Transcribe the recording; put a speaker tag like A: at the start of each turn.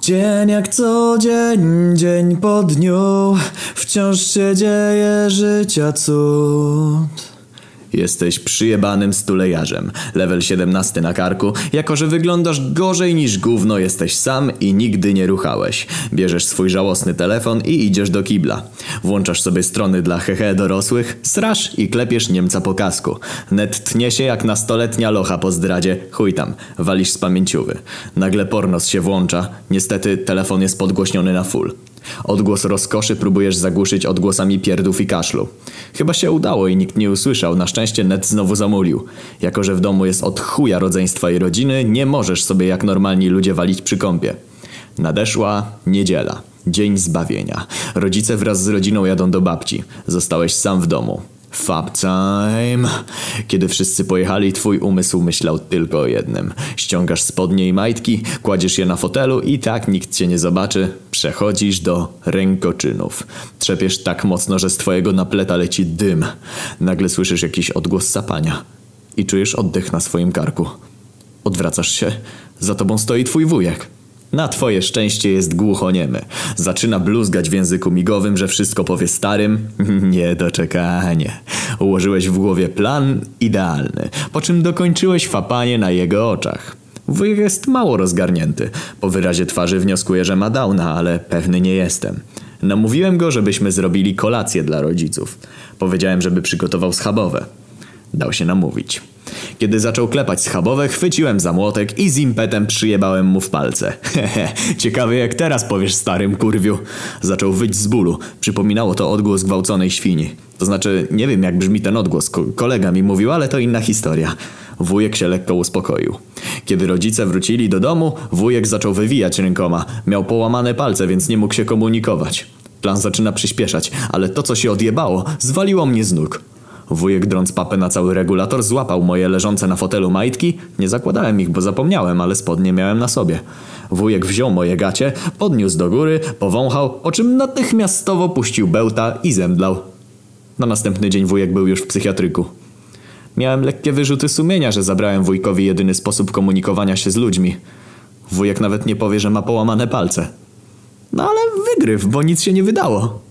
A: Dzień jak co dzień, dzień po dniu, wciąż się dzieje życia cud. Jesteś przyjebanym stulejarzem, level 17 na karku, jako że wyglądasz gorzej niż gówno, jesteś sam i nigdy nie ruchałeś. Bierzesz swój żałosny telefon i idziesz do kibla. Włączasz sobie strony dla hehe dorosłych, srasz i klepiesz Niemca po kasku. Net tnie się jak nastoletnia locha po zdradzie, chuj tam, walisz z pamięciówy. Nagle pornos się włącza, niestety telefon jest podgłośniony na full. Odgłos rozkoszy próbujesz zagłuszyć odgłosami pierdów i kaszlu. Chyba się udało i nikt nie usłyszał, na szczęście net znowu zamulił. Jako, że w domu jest od chuja rodzeństwa i rodziny, nie możesz sobie jak normalni ludzie walić przy kąpie. Nadeszła niedziela. Dzień zbawienia. Rodzice wraz z rodziną jadą do babci. Zostałeś sam w domu. Fab time. Kiedy wszyscy pojechali, twój umysł myślał tylko o jednym. Ściągasz spodnie i majtki, kładziesz je na fotelu i tak nikt cię nie zobaczy. Przechodzisz do rękoczynów. Trzepiesz tak mocno, że z twojego napleta leci dym. Nagle słyszysz jakiś odgłos sapania. I czujesz oddech na swoim karku. Odwracasz się. Za tobą stoi twój wujek. Na twoje szczęście jest głuchoniemy. Zaczyna bluzgać w języku migowym, że wszystko powie starym. Niedoczekanie. Ułożyłeś w głowie plan idealny, po czym dokończyłeś fapanie na jego oczach. Wujek jest mało rozgarnięty. Po wyrazie twarzy wnioskuję, że ma downa, ale pewny nie jestem. Namówiłem go, żebyśmy zrobili kolację dla rodziców. Powiedziałem, żeby przygotował schabowe. Dał się namówić. Kiedy zaczął klepać schabowe, chwyciłem za młotek i z impetem przyjebałem mu w palce. Hehe, ciekawe jak teraz powiesz starym kurwiu. Zaczął wyć z bólu. Przypominało to odgłos gwałconej świni. To znaczy, nie wiem jak brzmi ten odgłos, Ko kolega mi mówił, ale to inna historia. Wujek się lekko uspokoił. Kiedy rodzice wrócili do domu, wujek zaczął wywijać rękoma. Miał połamane palce, więc nie mógł się komunikować. Plan zaczyna przyspieszać, ale to co się odjebało, zwaliło mnie z nóg. Wujek drąc papę na cały regulator złapał moje leżące na fotelu majtki. Nie zakładałem ich, bo zapomniałem, ale spodnie miałem na sobie. Wujek wziął moje gacie, podniósł do góry, powąchał, po czym natychmiastowo puścił bełta i zemdlał. Na następny dzień wujek był już w psychiatryku. Miałem lekkie wyrzuty sumienia, że zabrałem wujkowi jedyny sposób komunikowania się z ludźmi. Wujek nawet nie powie, że ma połamane palce. No ale wygryw, bo nic się nie wydało.